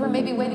were maybe waiting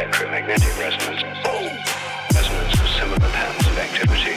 electromagnetic resonance. Resonance of similar patterns of activity.